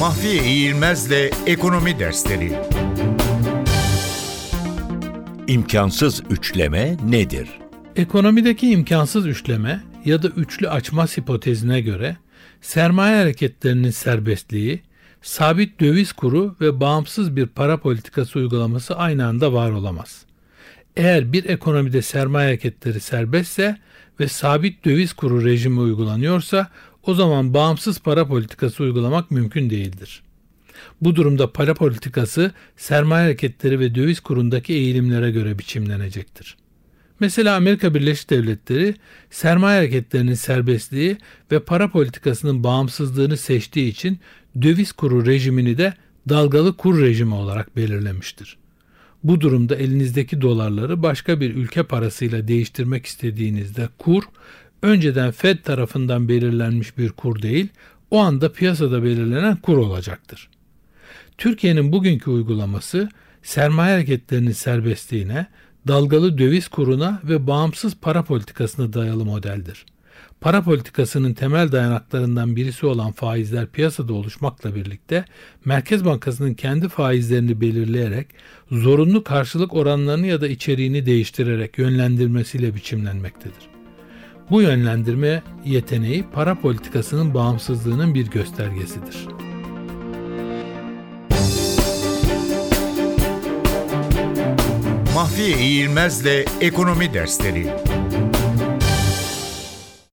Mahfiye İğilmez'le Ekonomi Dersleri İmkansız üçleme nedir? Ekonomideki imkansız üçleme ya da üçlü açmaz hipotezine göre sermaye hareketlerinin serbestliği, sabit döviz kuru ve bağımsız bir para politikası uygulaması aynı anda var olamaz. Eğer bir ekonomide sermaye hareketleri serbestse ve sabit döviz kuru rejimi uygulanıyorsa o zaman bağımsız para politikası uygulamak mümkün değildir. Bu durumda para politikası sermaye hareketleri ve döviz kurundaki eğilimlere göre biçimlenecektir. Mesela Amerika Birleşik Devletleri sermaye hareketlerinin serbestliği ve para politikasının bağımsızlığını seçtiği için döviz kuru rejimini de dalgalı kur rejimi olarak belirlemiştir. Bu durumda elinizdeki dolarları başka bir ülke parasıyla değiştirmek istediğinizde kur önceden Fed tarafından belirlenmiş bir kur değil, o anda piyasada belirlenen kur olacaktır. Türkiye'nin bugünkü uygulaması sermaye hareketlerinin serbestliğine, dalgalı döviz kuruna ve bağımsız para politikasına dayalı modeldir. Para politikasının temel dayanaklarından birisi olan faizler piyasada oluşmakla birlikte Merkez Bankası'nın kendi faizlerini belirleyerek zorunlu karşılık oranlarını ya da içeriğini değiştirerek yönlendirmesiyle biçimlenmektedir. Bu yönlendirme yeteneği para politikasının bağımsızlığının bir göstergesidir. Mahfiye İğilmez'le Ekonomi Dersleri